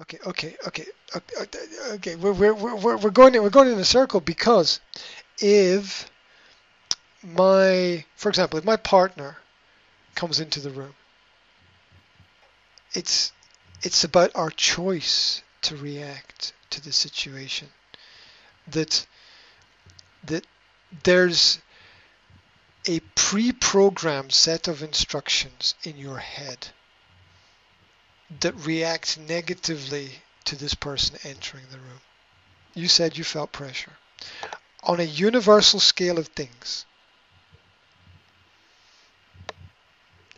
Okay, okay, okay, okay. We're, we're, we're, we're going we're going in a circle because if my, for example, if my partner comes into the room, it's it's about our choice to react to the situation. That that there's a pre-programmed set of instructions in your head that react negatively to this person entering the room. You said you felt pressure. On a universal scale of things,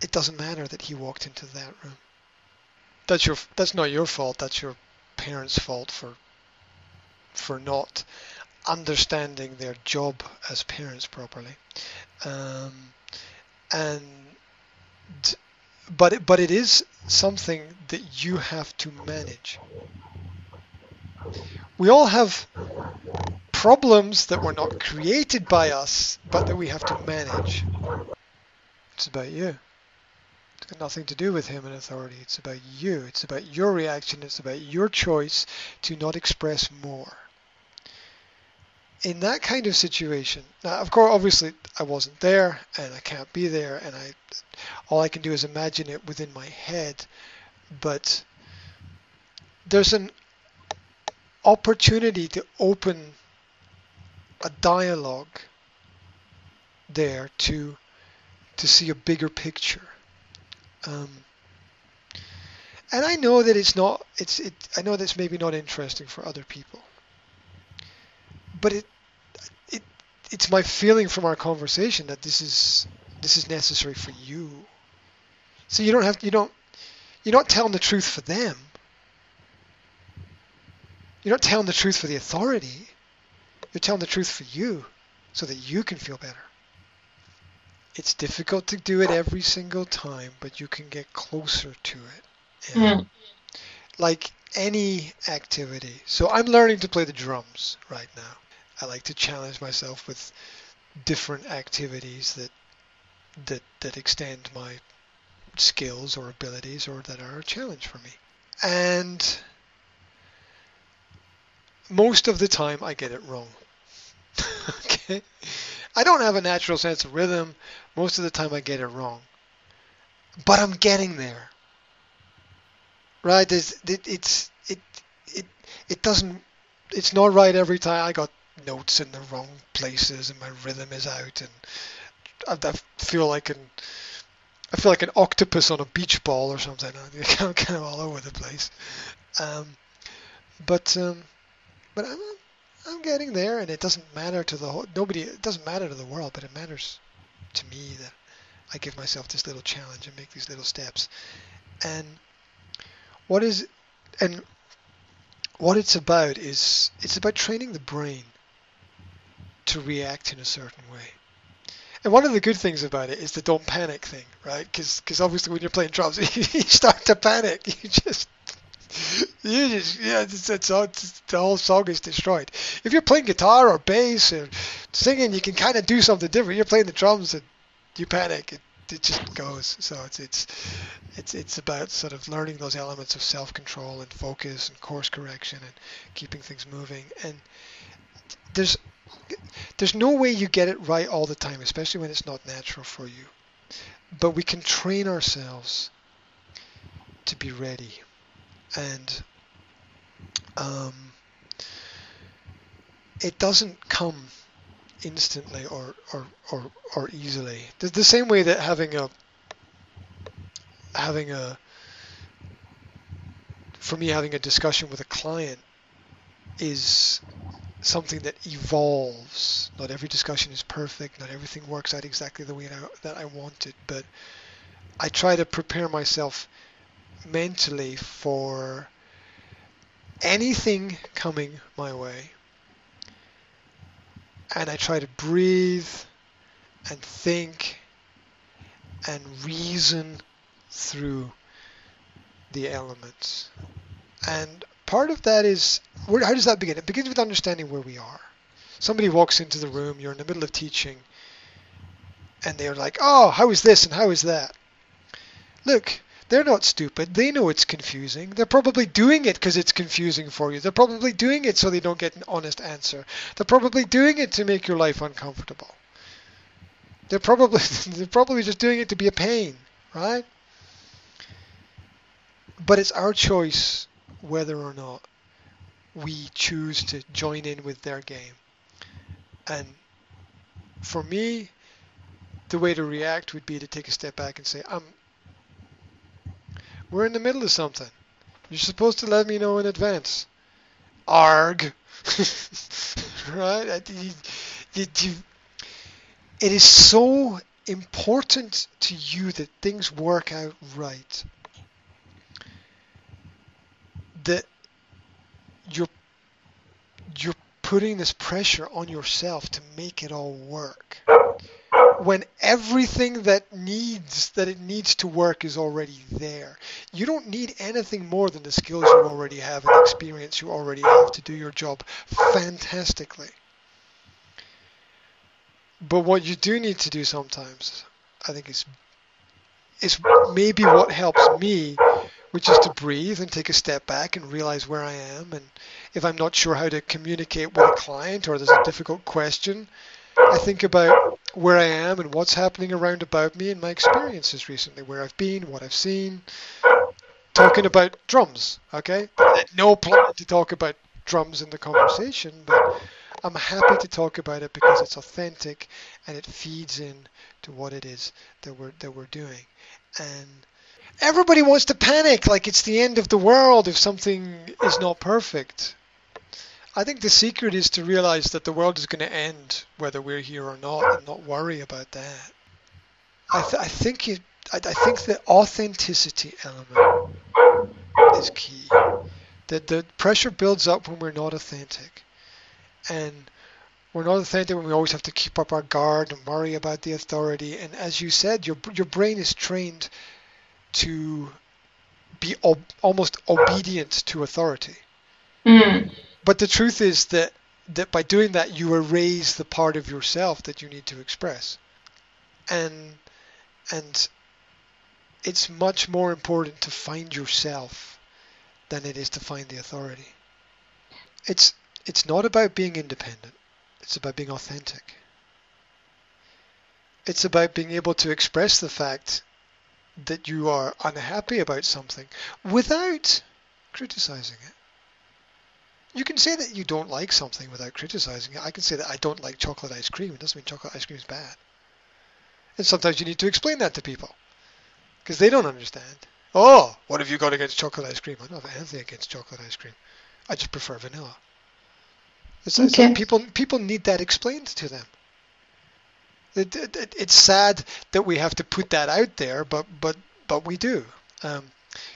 it doesn't matter that he walked into that room. That's your that's not your fault, that's your parents' fault for for not understanding their job as parents properly. Um, and but it, but it is something that you have to manage. We all have problems that were not created by us, but that we have to manage. It's about you. It's got nothing to do with him and authority. It's about you. It's about your reaction. It's about your choice to not express more in that kind of situation, now of course, obviously, I wasn't there and I can't be there, and I, all I can do is imagine it within my head. But there's an opportunity to open a dialogue there to to see a bigger picture. Um, and I know that it's not. It's. It. I know that's maybe not interesting for other people but it, it, it's my feeling from our conversation that this is this is necessary for you. So you don't have you don't you're not telling the truth for them. You're not telling the truth for the authority. You're telling the truth for you so that you can feel better. It's difficult to do it every single time, but you can get closer to it. Mm. Like any activity. So I'm learning to play the drums right now. I like to challenge myself with different activities that that that extend my skills or abilities or that are a challenge for me. And most of the time I get it wrong. okay? I don't have a natural sense of rhythm. Most of the time I get it wrong. But I'm getting there. Right? It's it, it's it it it doesn't it's not right every time. I got notes in the wrong places and my rhythm is out and I, I feel like an I feel like an octopus on a beach ball or something. I'm kind of all over the place. Um, but um, but I'm I'm getting there, and it doesn't matter to the whole nobody. It doesn't matter to the world, but it matters to me that I give myself this little challenge and make these little steps. And what is and what it's about is it's about training the brain to react in a certain way. And one of the good things about it is the don't panic thing, right? Because obviously when you're playing drums, you start to panic. You just you just yeah, it's, it's, it's, the whole song is destroyed. If you're playing guitar or bass or singing, you can kind of do something different. You're playing the drums and you panic. It, it just goes. So it's it's it's it's about sort of learning those elements of self-control and focus and course correction and keeping things moving. And there's there's no way you get it right all the time, especially when it's not natural for you. But we can train ourselves to be ready. And um, it doesn't come instantly or, or, or, or easily. The, the same way that having a having a for me having a discussion with a client is something that evolves. Not every discussion is perfect. Not everything works out exactly the way that I want it. But I try to prepare myself mentally for anything coming my way. And I try to breathe and think and reason through the elements. And part of that is where, how does that begin? It begins with understanding where we are. Somebody walks into the room, you're in the middle of teaching, and they're like, "Oh, how is this and how is that?" Look, They're not stupid. They know it's confusing. They're probably doing it because it's confusing for you. They're probably doing it so they don't get an honest answer. They're probably doing it to make your life uncomfortable. They're probably they're probably just doing it to be a pain, right? But it's our choice whether or not we choose to join in with their game. And for me, the way to react would be to take a step back and say, "I'm we're in the middle of something. You're supposed to let me know in advance." Arg. right? It is so important to you that things work out right that you're you're putting this pressure on yourself to make it all work. When everything that needs that it needs to work is already there. You don't need anything more than the skills you already have and the experience you already have to do your job fantastically. But what you do need to do sometimes i think is is maybe what helps me which is to breathe and take a step back and realize where I am. And if I'm not sure how to communicate with a client or there's a difficult question, I think about where I am and what's happening around about me and my experiences recently, where I've been, what I've seen. Talking about drums, okay? No plan to talk about drums in the conversation, but I'm happy to talk about it because it's authentic and it feeds in to what it is that we're that we're doing. And everybody wants to panic like it's the end of the world if something is not perfect. I think the secret is to realize that the world is going to end whether we're here or not and not worry about that. I, th- I think I, I think the authenticity element is key. That the pressure builds up when we're not authentic. And we're not authentic when we always have to keep up our guard and worry about the authority. And as you said, your your brain is trained to be ob- almost obedient to authority. Mm. But the truth is that that by doing that you erase the part of yourself that you need to express. And and it's much more important to find yourself than it is to find the authority. It's it's not about being independent. It's about being authentic. It's about being able to express the fact that you are unhappy about something without criticizing it. You can say that you don't like something without criticizing it. I can say that I don't like chocolate ice cream. It doesn't mean chocolate ice cream is bad. And sometimes you need to explain that to people because they don't understand. Oh, what have you got against chocolate ice cream? I don't have anything against chocolate ice cream. I just prefer vanilla. It's, Okay. like people people need that explained to them. It, it, it- it's sad that we have to put that out there, but but but we do,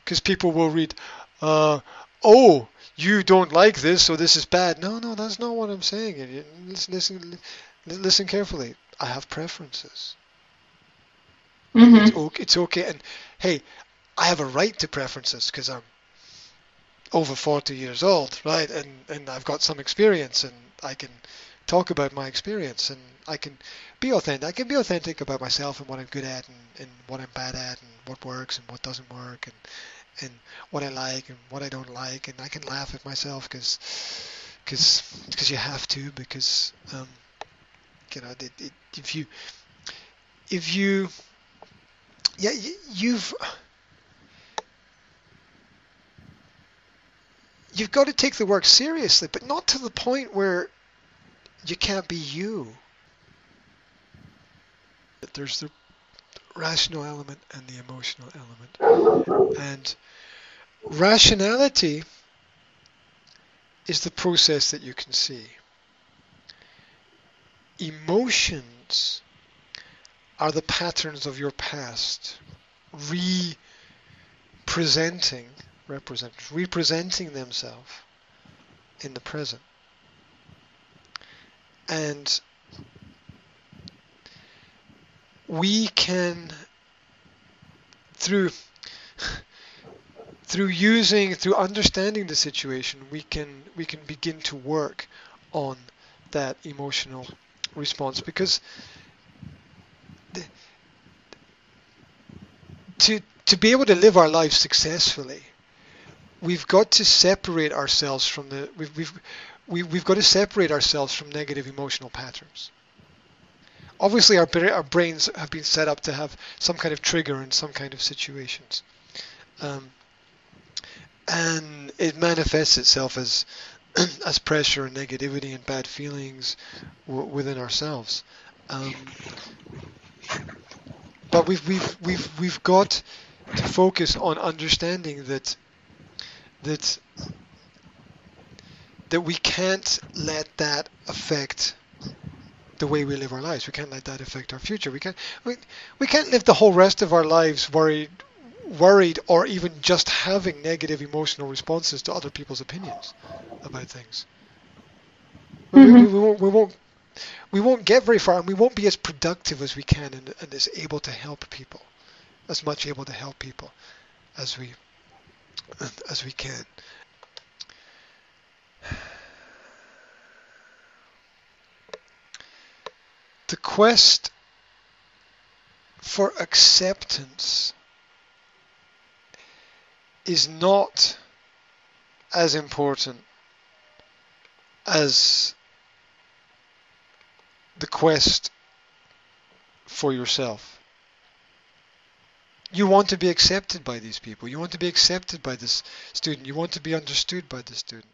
because people will read, uh, "Oh, you don't like this, so this is bad." No, no, that's not what I'm saying. Listen, listen, listen carefully. I have preferences. hmm It's okay, it's okay, and hey, I have a right to preferences because I'm over 40 years old, right? And and I've got some experience, and I can talk about my experience, and I can be authentic. I can be authentic about myself and what I'm good at, and, and what I'm bad at, and what works and what doesn't work, and and what I like and what I don't like, and I can laugh at myself because because because you have to because um, you know it, it, if you if you yeah you've you've got to take the work seriously, but not to the point where you can't be you. There's the rational element and the emotional element. And rationality is the process that you can see. Emotions are the patterns of your past representing represent representing themselves in the present. And we can through through using through understanding the situation we can we can begin to work on that emotional response. Because the, to to be able to live our lives successfully, we've got to separate ourselves from the we've we've we, we've got to separate ourselves from negative emotional patterns. Obviously, our our brains have been set up to have some kind of trigger in some kind of situations, um, and it manifests itself as as pressure and negativity and bad feelings within ourselves. Um, but we've we've we've we've got to focus on understanding that that that we can't let that affect the way we live our lives. We can't let that affect our future. We can't we, we can't live the whole rest of our lives worried worried or even just having negative emotional responses to other people's opinions about things. We, we, Mhm. we won't, we won't we won't get very far and we won't be as productive as we can and, and as able to help people as much able to help people as we as we can. The quest for acceptance is not as important as the quest for yourself. You want to be accepted by these people. You want to be accepted by this student. You want to be understood by the student.